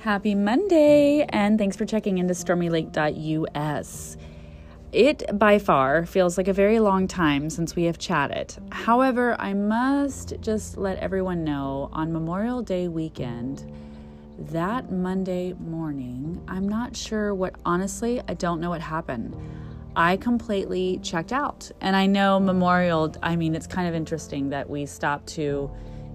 Happy Monday, and thanks for checking into stormylake.us. It by far feels like a very long time since we have chatted. However, I must just let everyone know on Memorial Day weekend, that Monday morning, I'm not sure what, honestly, I don't know what happened. I completely checked out. And I know Memorial, I mean, it's kind of interesting that we stopped to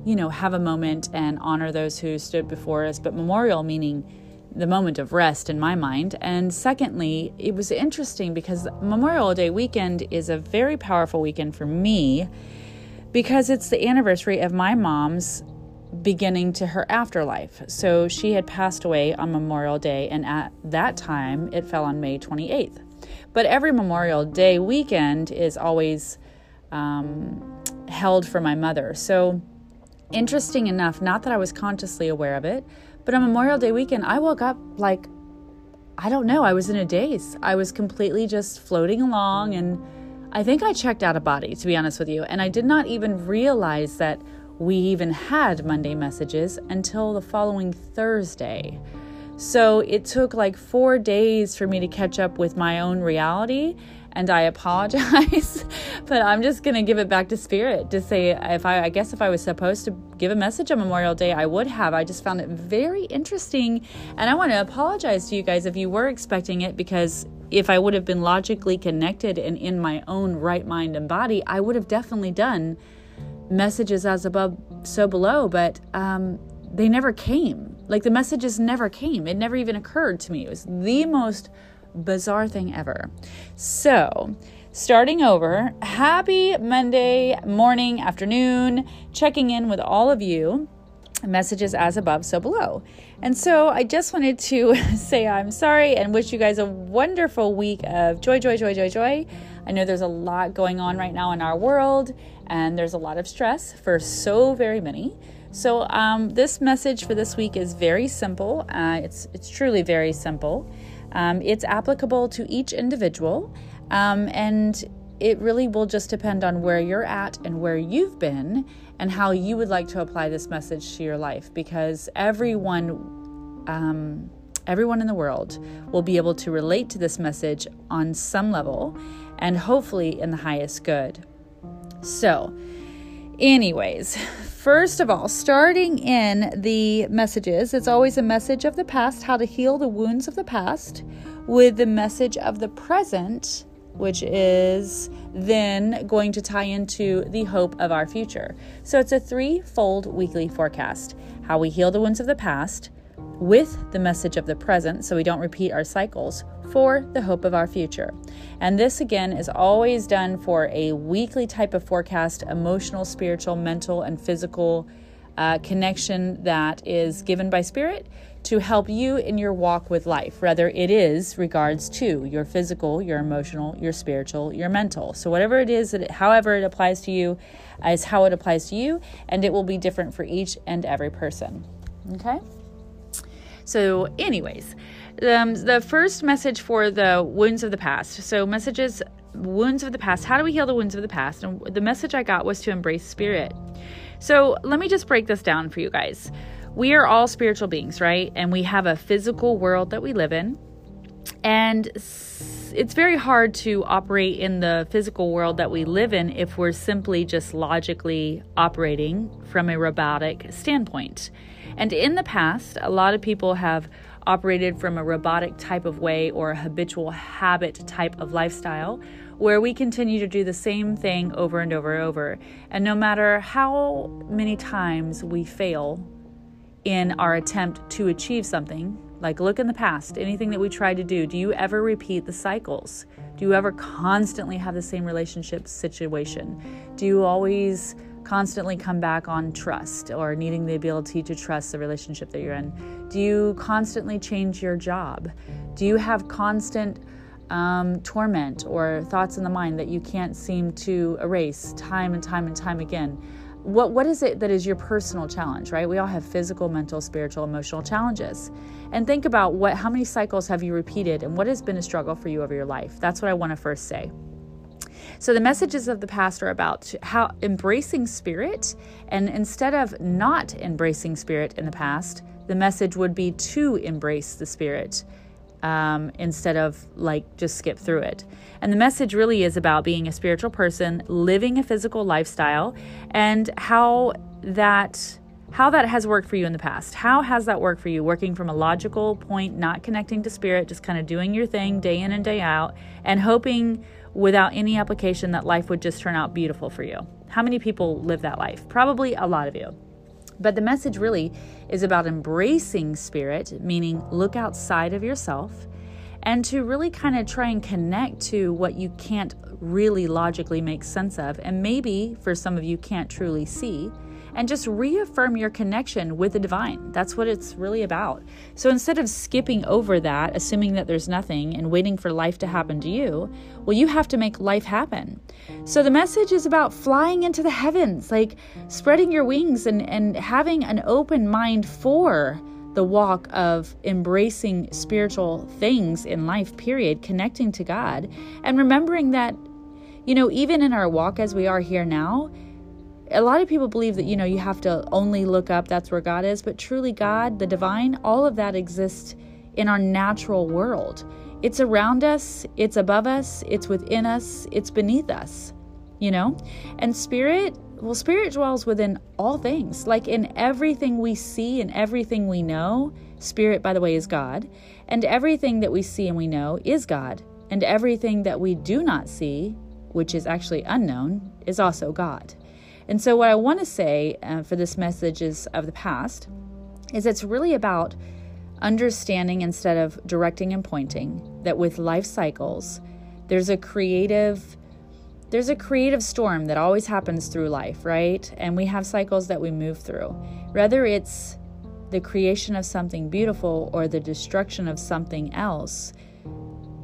you know, have a moment and honor those who stood before us, but memorial meaning the moment of rest in my mind. And secondly, it was interesting because Memorial Day weekend is a very powerful weekend for me because it's the anniversary of my mom's beginning to her afterlife. So she had passed away on Memorial Day, and at that time it fell on May 28th. But every Memorial Day weekend is always um, held for my mother. So Interesting enough, not that I was consciously aware of it, but on Memorial Day weekend, I woke up like, I don't know, I was in a daze. I was completely just floating along, and I think I checked out of body, to be honest with you. And I did not even realize that we even had Monday messages until the following Thursday. So it took like four days for me to catch up with my own reality and I apologize, but I'm just going to give it back to spirit to say if I I guess if I was supposed to give a message on Memorial Day, I would have. I just found it very interesting and I want to apologize to you guys if you were expecting it because if I would have been logically connected and in my own right mind and body, I would have definitely done messages as above so below, but um they never came. Like the messages never came. It never even occurred to me. It was the most bizarre thing ever. So, starting over, happy Monday morning, afternoon, checking in with all of you. Messages as above, so below. And so I just wanted to say I'm sorry and wish you guys a wonderful week of joy, joy, joy, joy, joy. I know there's a lot going on right now in our world, and there's a lot of stress for so very many. So um, this message for this week is very simple. Uh, it's it's truly very simple. Um, it's applicable to each individual, um, and it really will just depend on where you're at and where you've been and how you would like to apply this message to your life because everyone um, everyone in the world will be able to relate to this message on some level and hopefully in the highest good. So anyways First of all, starting in the messages, it's always a message of the past, how to heal the wounds of the past, with the message of the present, which is then going to tie into the hope of our future. So it's a threefold weekly forecast how we heal the wounds of the past, with the message of the present so we don't repeat our cycles for the hope of our future. And this again is always done for a weekly type of forecast, emotional, spiritual, mental, and physical uh, connection that is given by Spirit to help you in your walk with life, whether it is regards to your physical, your emotional, your spiritual, your mental. So whatever it is, that however it applies to you, is how it applies to you, and it will be different for each and every person. Okay. So, anyways, um, the first message for the wounds of the past. So, messages, wounds of the past. How do we heal the wounds of the past? And the message I got was to embrace spirit. So, let me just break this down for you guys. We are all spiritual beings, right? And we have a physical world that we live in. And it's very hard to operate in the physical world that we live in if we're simply just logically operating from a robotic standpoint. And in the past, a lot of people have operated from a robotic type of way or a habitual habit type of lifestyle where we continue to do the same thing over and over and over. And no matter how many times we fail in our attempt to achieve something, like look in the past, anything that we tried to do, do you ever repeat the cycles? Do you ever constantly have the same relationship situation? Do you always constantly come back on trust or needing the ability to trust the relationship that you're in? Do you constantly change your job? Do you have constant um, torment or thoughts in the mind that you can't seem to erase time and time and time again? What, what is it that is your personal challenge, right? We all have physical, mental, spiritual, emotional challenges. And think about what how many cycles have you repeated and what has been a struggle for you over your life. That's what I want to first say. So the messages of the past are about how embracing spirit and instead of not embracing spirit in the past, the message would be to embrace the spirit um, instead of like just skip through it. And the message really is about being a spiritual person, living a physical lifestyle, and how that how that has worked for you in the past. How has that worked for you? Working from a logical point, not connecting to spirit, just kind of doing your thing day in and day out, and hoping without any application that life would just turn out beautiful for you. How many people live that life? Probably a lot of you. But the message really is about embracing spirit, meaning look outside of yourself and to really kind of try and connect to what you can't really logically make sense of, and maybe for some of you can't truly see and just reaffirm your connection with the divine. That's what it's really about. So instead of skipping over that, assuming that there's nothing, and waiting for life to happen to you, well, you have to make life happen. So the message is about flying into the heavens, like spreading your wings and, and having an open mind for the walk of embracing spiritual things in life, period, connecting to God, and remembering that, you know, even in our walk as we are here now, a lot of people believe that you know you have to only look up that's where god is but truly god the divine all of that exists in our natural world. It's around us it's above us it's within us it's beneath us you know? And spirit well spirit dwells within all things. Like in everything we see and everything we know spirit by the way is god. And everything that we see and we know is god. And everything that we do not see which is actually unknown is also god and so, what I want to say uh, for this message is of the past is it's really about understanding instead of directing and pointing that with life cycles, there's a creative there's a creative storm that always happens through life, right? And we have cycles that we move through. Whether it's the creation of something beautiful or the destruction of something else,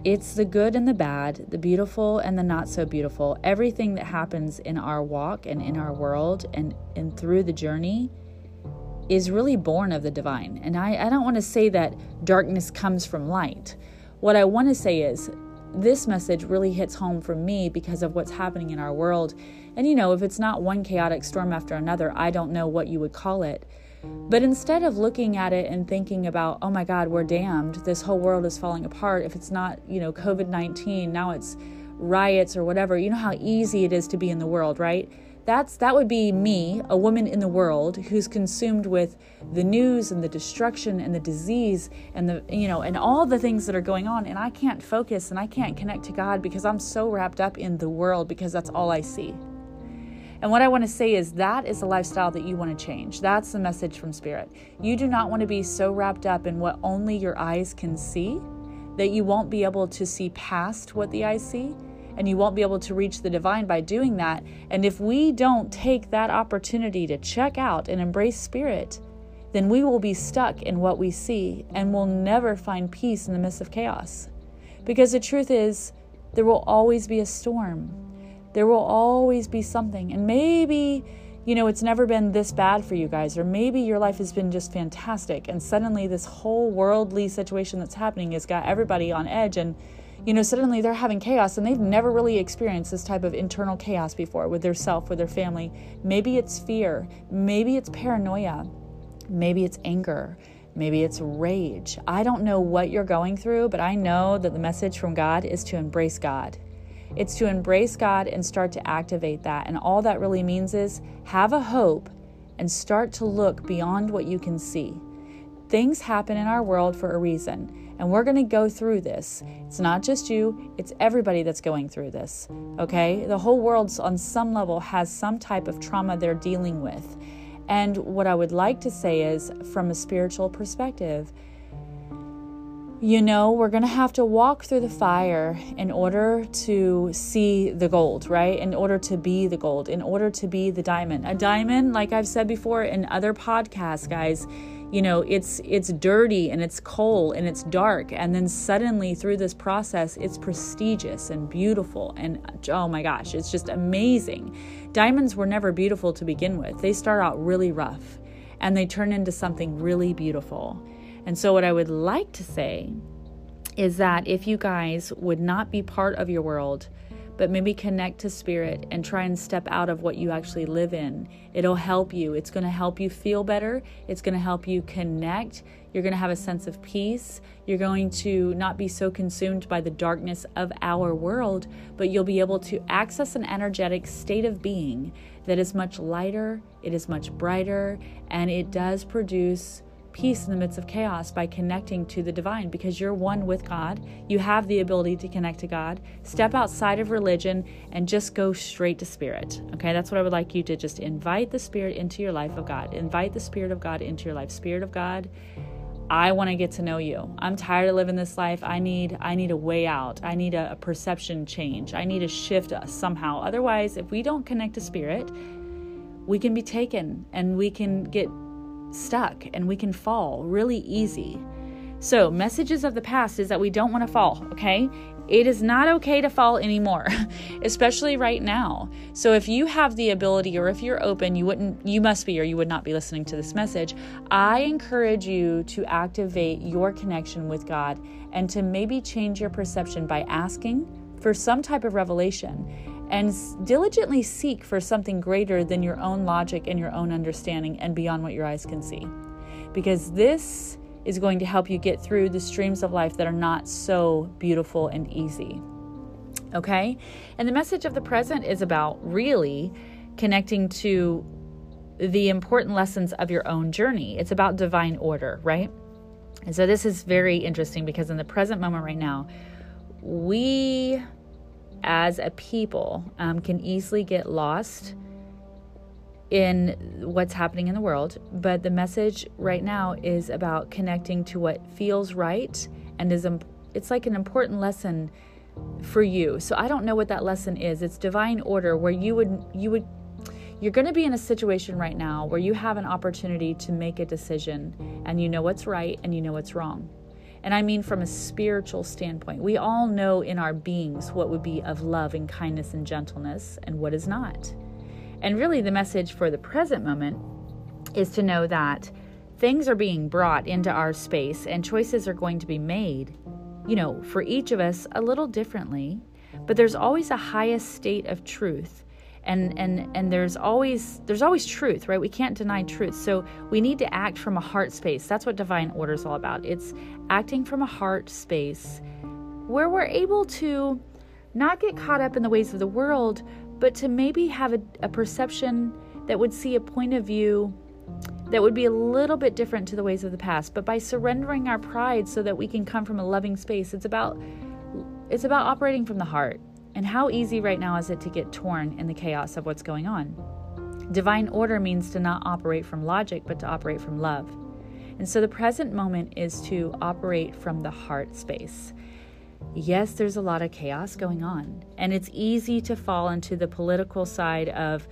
it's the good and the bad, the beautiful and the not so beautiful. Everything that happens in our walk and in our world and, and through the journey is really born of the divine. And I, I don't want to say that darkness comes from light. What I want to say is this message really hits home for me because of what's happening in our world. And you know, if it's not one chaotic storm after another, I don't know what you would call it. But instead of looking at it and thinking about, oh my God, we're damned, this whole world is falling apart, if it's not, you know, COVID 19, now it's riots or whatever, you know how easy it is to be in the world, right? That's that would be me, a woman in the world who's consumed with the news and the destruction and the disease and the you know and all the things that are going on and I can't focus and I can't connect to God because I'm so wrapped up in the world because that's all I see. And what I want to say is that is the lifestyle that you want to change. That's the message from Spirit. You do not want to be so wrapped up in what only your eyes can see that you won't be able to see past what the eyes see and you won't be able to reach the divine by doing that. And if we don't take that opportunity to check out and embrace Spirit, then we will be stuck in what we see and will never find peace in the midst of chaos. Because the truth is, there will always be a storm. There will always be something. And maybe, you know, it's never been this bad for you guys, or maybe your life has been just fantastic. And suddenly, this whole worldly situation that's happening has got everybody on edge. And, you know, suddenly they're having chaos and they've never really experienced this type of internal chaos before with their self, with their family. Maybe it's fear, maybe it's paranoia, maybe it's anger. Maybe it's rage. I don't know what you're going through, but I know that the message from God is to embrace God. It's to embrace God and start to activate that. And all that really means is have a hope and start to look beyond what you can see. Things happen in our world for a reason, and we're going to go through this. It's not just you, it's everybody that's going through this. Okay? The whole world, on some level, has some type of trauma they're dealing with. And what I would like to say is, from a spiritual perspective, you know, we're going to have to walk through the fire in order to see the gold, right? In order to be the gold, in order to be the diamond. A diamond, like I've said before in other podcasts, guys, you know, it's it's dirty and it's coal and it's dark and then suddenly through this process it's prestigious and beautiful and oh my gosh, it's just amazing. Diamonds were never beautiful to begin with. They start out really rough and they turn into something really beautiful. And so, what I would like to say is that if you guys would not be part of your world, but maybe connect to spirit and try and step out of what you actually live in. It'll help you. It's going to help you feel better. It's going to help you connect. You're going to have a sense of peace. You're going to not be so consumed by the darkness of our world, but you'll be able to access an energetic state of being that is much lighter, it is much brighter, and it does produce peace in the midst of chaos by connecting to the divine because you're one with God. You have the ability to connect to God. Step outside of religion and just go straight to spirit. Okay, that's what I would like you to just invite the spirit into your life of God. Invite the spirit of God into your life. Spirit of God, I want to get to know you. I'm tired of living this life. I need I need a way out. I need a, a perception change. I need a shift somehow. Otherwise, if we don't connect to spirit, we can be taken and we can get stuck and we can fall really easy. So, messages of the past is that we don't want to fall, okay? It is not okay to fall anymore, especially right now. So if you have the ability or if you're open, you wouldn't you must be or you would not be listening to this message. I encourage you to activate your connection with God and to maybe change your perception by asking for some type of revelation and diligently seek for something greater than your own logic and your own understanding and beyond what your eyes can see. Because this is going to help you get through the streams of life that are not so beautiful and easy. Okay? And the message of the present is about really connecting to the important lessons of your own journey. It's about divine order, right? And so this is very interesting because in the present moment right now, we as a people um, can easily get lost in what's happening in the world, but the message right now is about connecting to what feels right and is it's like an important lesson for you. So I don't know what that lesson is. It's divine order where you would you would you're going to be in a situation right now where you have an opportunity to make a decision and you know what's right and you know what's wrong. And I mean from a spiritual standpoint. We all know in our beings what would be of love and kindness and gentleness and what is not. And really, the message for the present moment is to know that things are being brought into our space and choices are going to be made, you know, for each of us a little differently. But there's always a highest state of truth. And, and and there's always there's always truth right? We can't deny truth. So we need to act from a heart space. That's what divine order is all about. It's acting from a heart space where we're able to not get caught up in the ways of the world but to maybe have a, a perception that would see a point of view that would be a little bit different to the ways of the past. But by surrendering our pride so that we can come from a loving space it's about it's about operating from the heart and how easy right now is it to get torn in the chaos of what's going on divine order means to not operate from logic but to operate from love and so the present moment is to operate from the heart space yes, there's a lot of chaos going on. And it's easy to fall into the political side of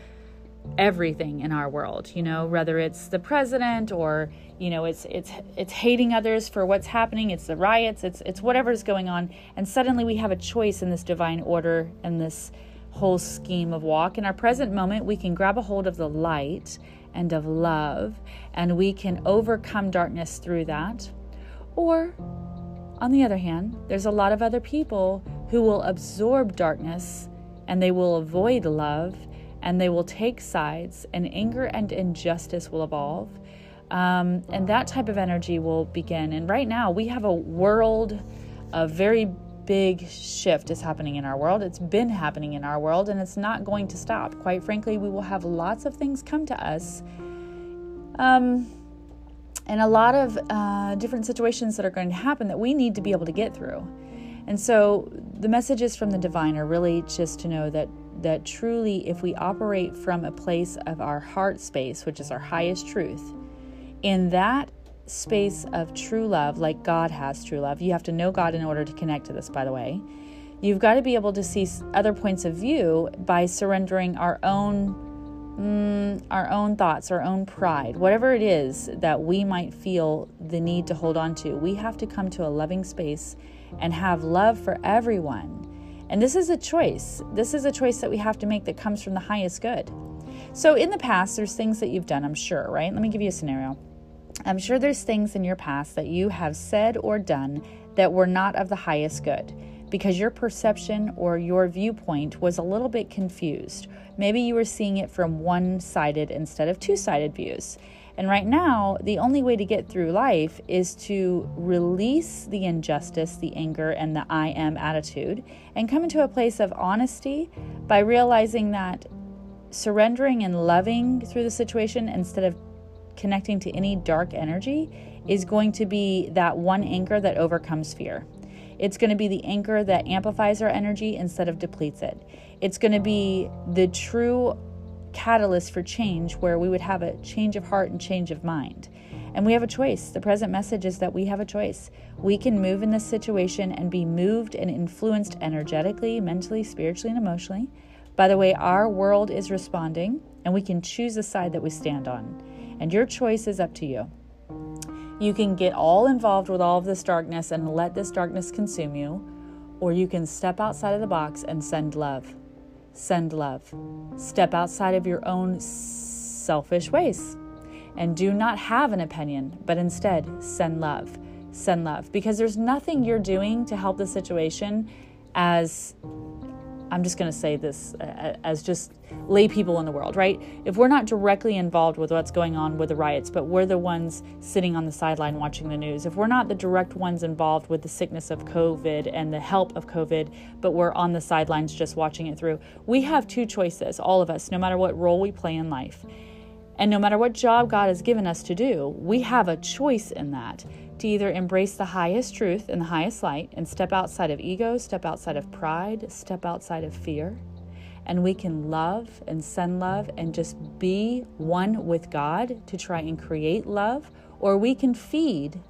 everything in our world, you know, whether it's the president or, you know, it's it's it's hating others for what's happening, it's the riots, it's it's whatever's going on, and suddenly we have a choice in this divine order and this whole scheme of walk. In our present moment, we can grab a hold of the light and of love, and we can overcome darkness through that. Or on the other hand, there's a lot of other people who will absorb darkness and they will avoid love and they will take sides, and anger and injustice will evolve. Um, and that type of energy will begin. And right now, we have a world, a very big shift is happening in our world. It's been happening in our world, and it's not going to stop. Quite frankly, we will have lots of things come to us. Um, and a lot of uh, different situations that are going to happen that we need to be able to get through. And so the messages from the divine are really just to know that that truly if we operate from a place of our heart space, which is our highest truth, in that space of true love, like God has true love, you have to know God in order to connect to this, by the way. You've got to be able to see other points of view by surrendering our own mm, our own thoughts, our own pride, whatever it is that we might feel the need to hold on to, we have to come to a loving space and have love for everyone. And this is a choice. This is a choice that we have to make that comes from the highest good. So, in the past, there's things that you've done, I'm sure, right? Let me give you a scenario. I'm sure there's things in your past that you have said or done that were not of the highest good. because your perception or your viewpoint was a little bit confused. Maybe you were seeing it from one sided instead of two sided views. And right now, the only way to get through life is to release the injustice, the anger, and the I am attitude and come into a place of honesty by realizing that surrendering and loving through the situation instead of connecting to any dark energy is going to be that one anchor that overcomes fear. It's going to be the anchor that amplifies our energy instead of depletes it. It's going to be the true catalyst for change where we would have a change of heart and change of mind. And we have a choice. The present message is that we have a choice. We can move in this situation and be moved and influenced energetically, mentally, spiritually, and emotionally by the way our world is responding, and we can choose the side that we stand on. And your choice is up to you. You can get all involved with all of this darkness and let this darkness consume you, or you can step outside of the box and send love send love. Step outside of your own selfish ways and do not have an opinion, but instead send love. Send love because there's nothing you're doing to help the situation as I'm just going to say this uh, as just lay people in the world, right? If we're not directly involved with what's going on with the riots, but we're the ones sitting on the sideline watching the news, if we're not the direct ones involved with the sickness of COVID and the help of COVID, but we're on the sidelines just watching it through, we have two choices, all of us, no matter what role we play in life. And no matter what job God has given us to do, we have a choice in that to either embrace the highest truth and the highest light and step outside of ego, step outside of pride, step outside of fear. And we can love and send love and just be one with God to try and create love, or we can feed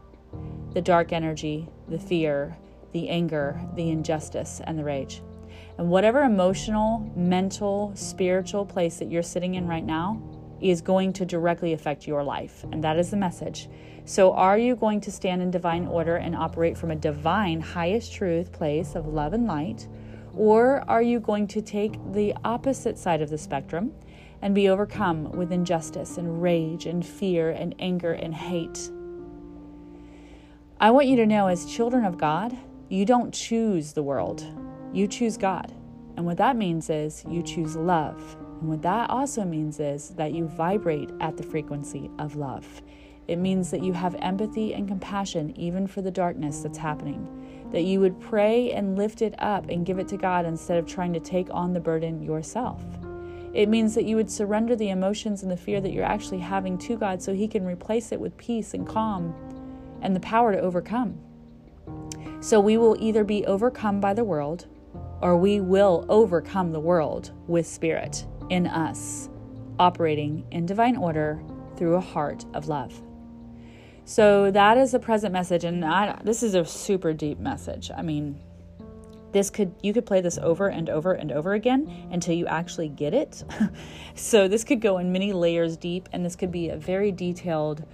the dark energy, the fear, the anger, the injustice, and the rage. And whatever emotional, mental, spiritual place that you're sitting in right now is going to directly affect your life. And that is the message. So, are you going to stand in divine order and operate from a divine, highest truth place of love and light? Or are you going to take the opposite side of the spectrum and be overcome with injustice and rage and fear and anger and hate? I want you to know, as children of God, you don't choose the world, you choose God. And what that means is you choose love. And what that also means is that you vibrate at the frequency of love. It means that you have empathy and compassion even for the darkness that's happening. That you would pray and lift it up and give it to God instead of trying to take on the burden yourself. It means that you would surrender the emotions and the fear that you're actually having to God so He can replace it with peace and calm and the power to overcome. So we will either be overcome by the world or we will overcome the world with spirit in us, operating in divine order through a heart of love. So that is the present message, and I, this is a super deep message. I mean, this could you could play this over and over and over again until you actually get it. so this could go in many layers deep, and this could be a very detailed,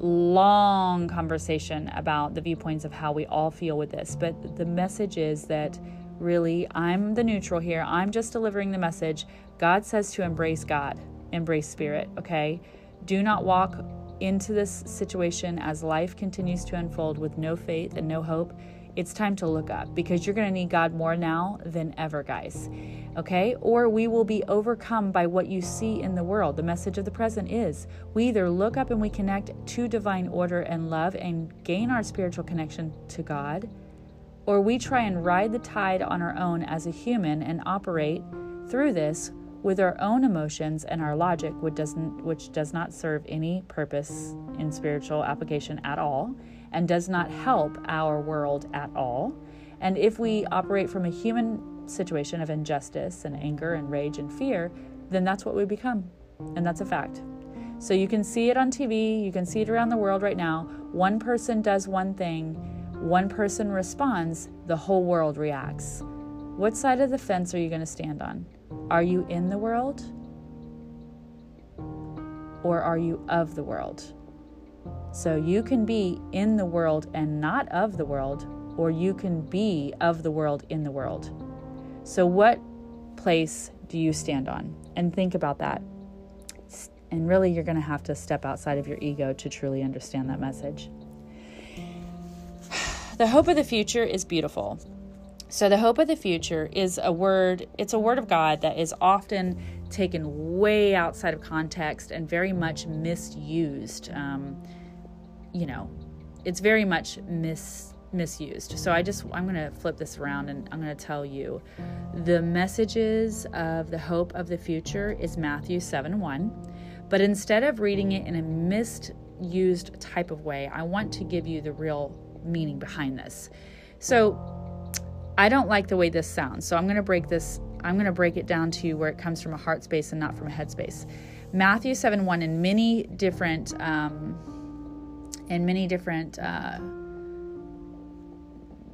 long conversation about the viewpoints of how we all feel with this. But the message is that really, I'm the neutral here. I'm just delivering the message. God says to embrace God, embrace spirit. Okay, do not walk into this situation as life continues to unfold with no faith and no hope, it's time to look up because you're going to need God more now than ever, guys. Okay? Or we will be overcome by what you see in the world. The message of the present is we either look up and we connect to divine order and love and gain our spiritual connection to God, or we try and ride the tide on our own as a human and operate through this with our own emotions and our logic, which doesn't which does not serve any purpose in spiritual application at all, and does not help our world at all. And if we operate from a human situation of injustice and anger and rage and fear, then that's what we become. And that's a fact. So you can see it on TV, you can see it around the world right now. One person does one thing, one person responds, the whole world reacts. What side of the fence are you going to stand on? Are you in the world? Or are you of the world? So you can be in the world and not of the world, or you can be of the world in the world. So, what place do you stand on? And think about that. And really, you're going to have to step outside of your ego to truly understand that message. The hope of the future is beautiful. So the hope of the future is a word, it's a word of God that is often taken way outside of context and very much misused. Um, you know, it's very much mis misused. So I just I'm going to flip this around and I'm going to tell you the messages of the hope of the future is Matthew 7 1. But instead of reading it in a misused type of way, I want to give you the real meaning behind this. So I don't like the way this sounds. So I'm going to break this I'm going to break it down to where it comes from a heart space and not from a head space. Matthew 7 1 in many different um, in many different uh,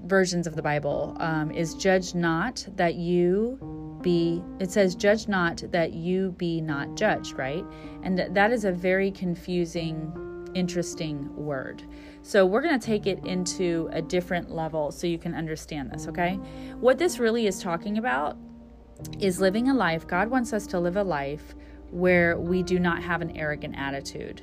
versions of the Bible um, is judge not that you be, it says, judge not that you be not judged, right? And that is a very confusing, interesting word. So we're going to take it into a different level so you can understand this, okay? What this really is talking about is living a life. God wants us to live a life where we do not have an arrogant attitude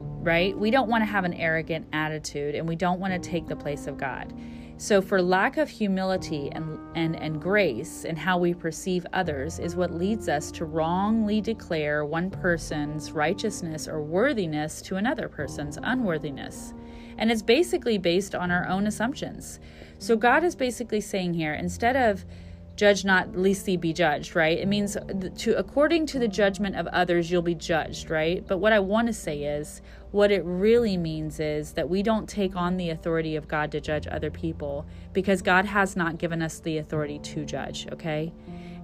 right? We don't want to have an arrogant attitude and we don't want to take the place of God. So, for lack of humility and, and, and grace in how we perceive others is what leads us to wrongly declare one person's righteousness or worthiness to another person's unworthiness. And it's basically based on our own assumptions. So, God is basically saying here instead of judge not lest ye be judged right it means to according to the judgment of others you'll be judged right but what i want to say is what it really means is that we don't take on the authority of god to judge other people because god has not given us the authority to judge okay?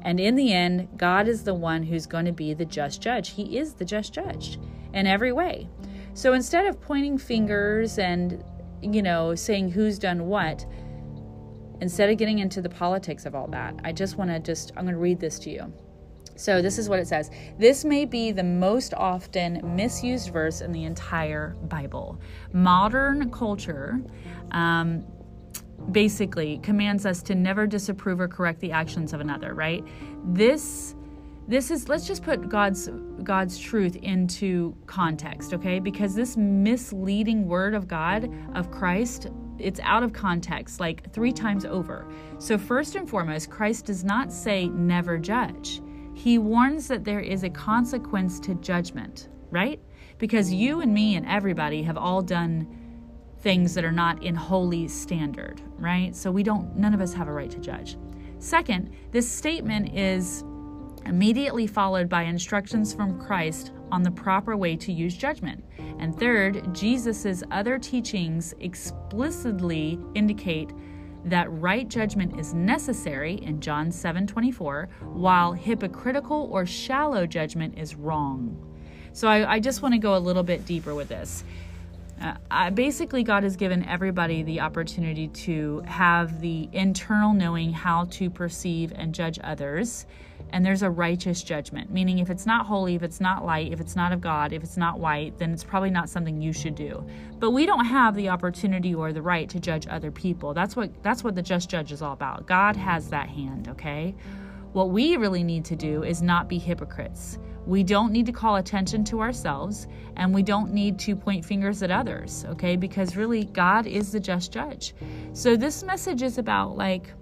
And in the end god is the one who's going to be the just judge. He is the just judge in every way. So instead of pointing fingers and you know saying who's done what instead of getting into the politics of all that, I just want to just, I'm going to read this to you. So, this is what it says. This may be the most often misused verse in the entire Bible. Modern culture um, basically commands us to never disapprove or correct the actions of another, right? This this is let's just put god's god's truth into context okay because this misleading word of god of christ it's out of context like three times over. So, first and foremost, Christ does not say never judge. He warns that there is a consequence to judgment, right? Because you and me and everybody have all done things that are not in holy standard, right? So we don't none of us have a right to judge. Second, this statement is immediately followed by instructions from Christ on the proper way to use judgment. And third, Jesus' other teachings explicitly indicate that right judgment is necessary in John 7:24, while hypocritical or shallow judgment is wrong. So I, I just want to go a little bit deeper with this. Uh, basically, God has given everybody the opportunity to have the internal knowing how to perceive and judge others. And there's a righteous judgment, meaning if it's not holy, if it's not light, if it's not of God, if it's not white, then it's probably not something you should do. But we don't have the opportunity or the right to judge other people. That's what that's what the just judge is all about. God has that hand, okay? What we really need to do is not be hypocrites. We don't need to call attention to ourselves and we don't need to point fingers at others, okay? Because really, God is the just judge. So, this message is about like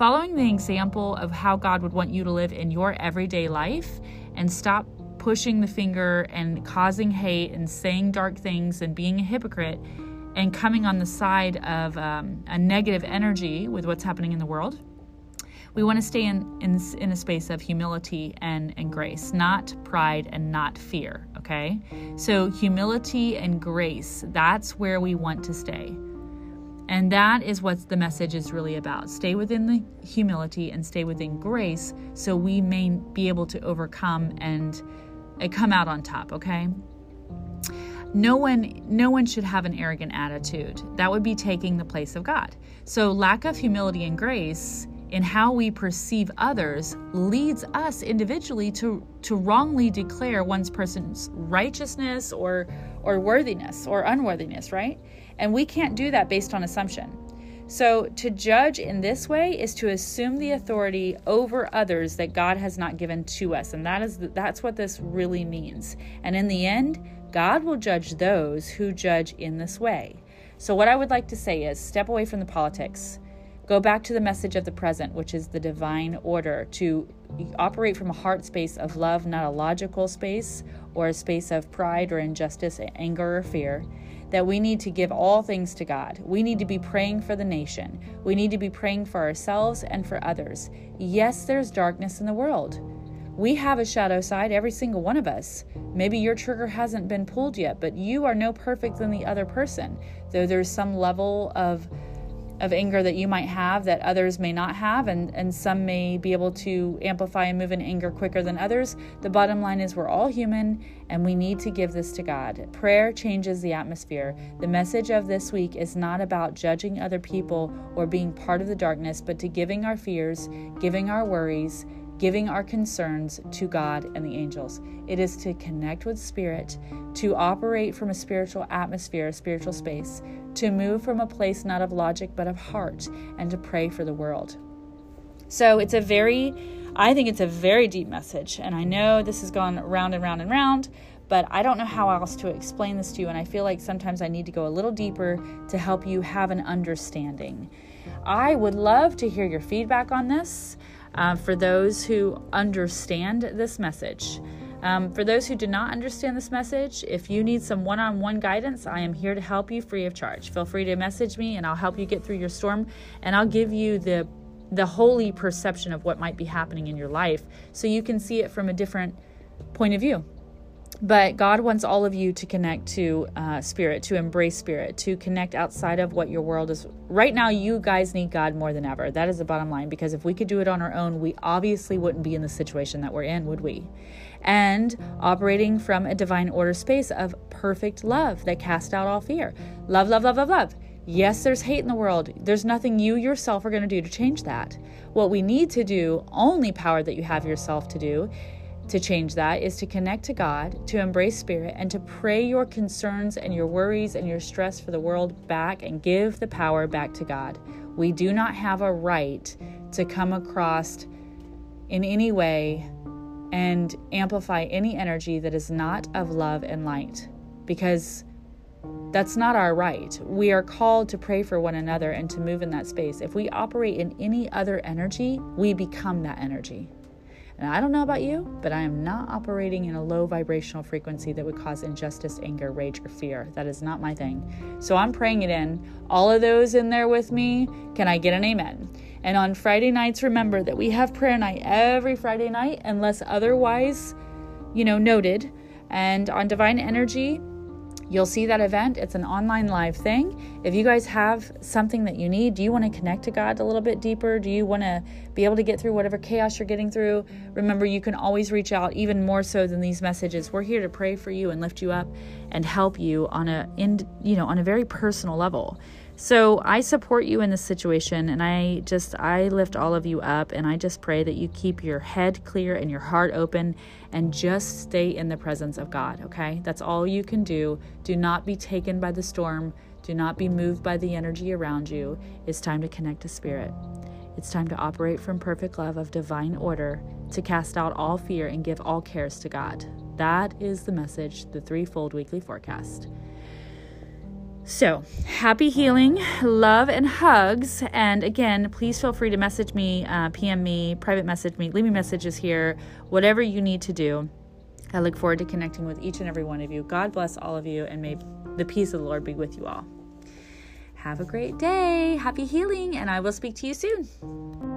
following the example of how God would want you to live in your everyday life and stop pushing the finger and causing hate and saying dark things and being a hypocrite and coming on the side of um, a negative energy with what's happening in the world we want to stay in, in, in a space of humility and, and grace, not pride and not fear, okay? So, humility and grace, that's where we want to stay. And that is what the message is really about. Stay within the humility and stay within grace so we may be able to overcome and, and come out on top, okay? no one no one should have an arrogant attitude that would be taking the place of god so lack of humility and grace in how we perceive others leads us individually to, to wrongly declare one's person's righteousness or, or worthiness or unworthiness, right? And we can't do that based on assumption. So, to judge in this way is to assume the authority over others that God has not given to us, and that is that's what this really means. And in the end, God will judge those who judge in this way. So, what I would like to say is step away from the politics Go back to the message of the present, which is the divine order, to operate from a heart space of love, not a logical space or a space of pride or injustice, anger, or fear. That we need to give all things to God. We need to be praying for the nation. We need to be praying for ourselves and for others. Yes, there's darkness in the world. We have a shadow side, every single one of us. Maybe your trigger hasn't been pulled yet, but you are no perfect than the other person. Though there's some level of of anger that you might have that others may not have, and, and some may be able to amplify and move in anger quicker than others. The bottom line is we're all human and we need to give this to God. Prayer changes the atmosphere. The message of this week is not about judging other people or being part of the darkness, but to giving our fears, giving our worries, giving our concerns to God and the angels. It is to connect with Spirit, to operate from a spiritual atmosphere, a spiritual space, to move from a place not of logic but of heart, and to pray for the world. So it's a very, I think it's a very deep message. And I know this has gone round and round and round, but I don't know how else to explain this to you. And I feel like sometimes I need to go a little deeper to help you have an understanding. I would love to hear your feedback on this uh, for those who understand this message. Um, for those who do not understand this message, if you need some one on one guidance, I am here to help you free of charge. Feel free to message me and I'll help you get through your storm and I'll give you the the holy perception of what might be happening in your life so you can see it from a different point of view. But God wants all of you to connect to uh, spirit, to embrace spirit, to connect outside of what your world is. Right now, you guys need God more than ever. That is the bottom line because if we could do it on our own, we obviously wouldn't be in the situation that we're in, would we? And operating from a divine order space of perfect love that casts out all fear. Love, love, love, love, love. Yes, there's hate in the world. There's nothing you yourself are going to do to change that. What we need to do, only power that you have yourself to do, to change that is to connect to God, to embrace spirit, and to pray your concerns and your worries and your stress for the world back and give the power back to God. We do not have a right to come across in any way and amplify any energy that is not of love and light because that's not our right. We are called to pray for one another and to move in that space. If we operate in any other energy, we become that energy. And I don't know about you, but I am not operating in a low vibrational frequency that would cause injustice, anger, rage, or fear. That is not my thing. So I'm praying it in. All of those in there with me, can I get an amen? And on Friday nights, remember that we have prayer night every Friday night, unless otherwise, you know, noted. And on Divine Energy, You'll see that event. It's an online live thing. If you guys have something that you need, do you want to connect to God a little bit deeper? Do you want to be able to get through whatever chaos you're getting through? Remember, you can always reach out even more so than these messages. We're here to pray for you and lift you up and help you on a in, you know, on a very personal level. So I support you in this situation and I just I lift all of you up and I just pray that you keep your head clear and your heart open and just stay in the presence of God, okay? That's all you can do. Do not be taken by the storm. Do not be moved by the energy around you. It's time to connect to spirit. It's time to operate from perfect love of divine order, to cast out all fear and give all cares to God. That is the message, the threefold weekly forecast. So, happy healing, love, and hugs. And again, please feel free to message me, uh, PM me, private message me, leave me messages here, whatever you need to do. I look forward to connecting with each and every one of you. God bless all of you, and may the peace of the Lord be with you all. Have a great day. Happy healing, and I will speak to you soon.